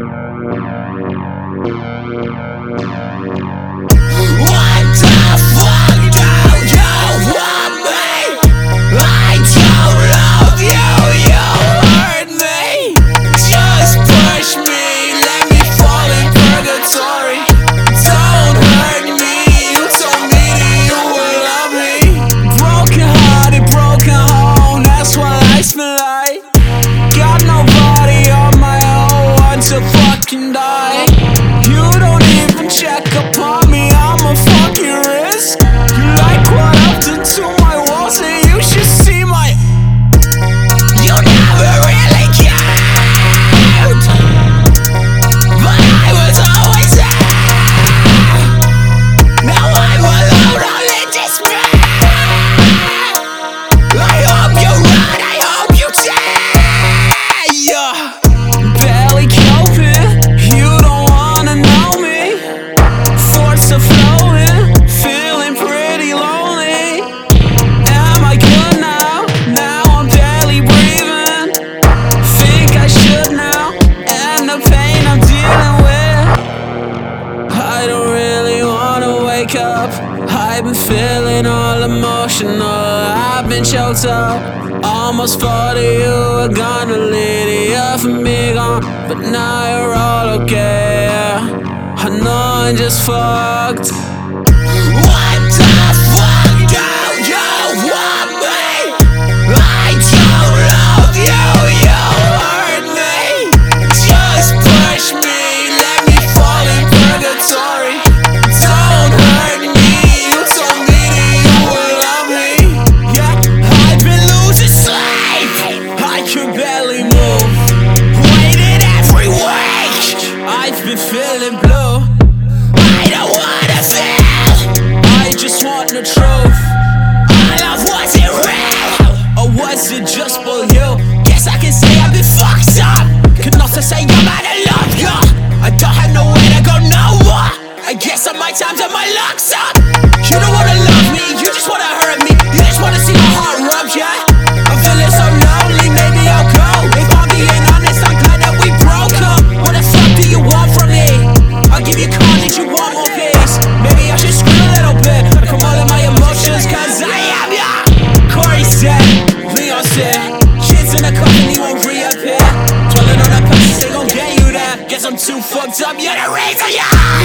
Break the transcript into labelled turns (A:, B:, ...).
A: Thank you. wake up. I've been feeling all emotional. I've been choked up. Almost 40, you were gonna lead off and be gone. But now you're all okay. I know I just fucked. daily move. Waited every week. I've been feeling blue. I don't wanna feel. I just wanna try. I'm too fucked up, you're the reason, yeah!